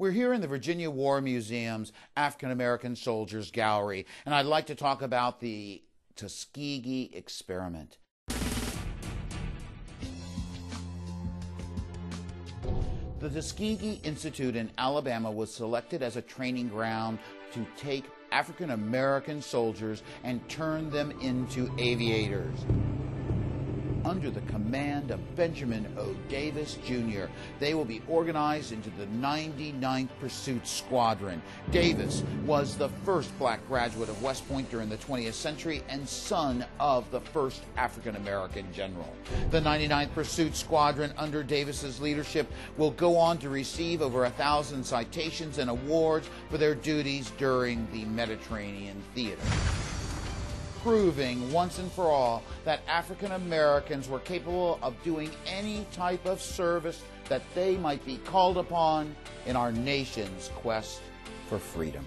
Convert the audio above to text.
We're here in the Virginia War Museum's African American Soldiers Gallery, and I'd like to talk about the Tuskegee experiment. The Tuskegee Institute in Alabama was selected as a training ground to take African American soldiers and turn them into aviators under the command of Benjamin O. Davis Jr. They will be organized into the 99th Pursuit Squadron. Davis was the first black graduate of West Point during the 20th century and son of the first African American general. The 99th Pursuit Squadron, under Davis's leadership, will go on to receive over a thousand citations and awards for their duties during the Mediterranean theater proving once and for all that African Americans were capable of doing any type of service that they might be called upon in our nation's quest for freedom.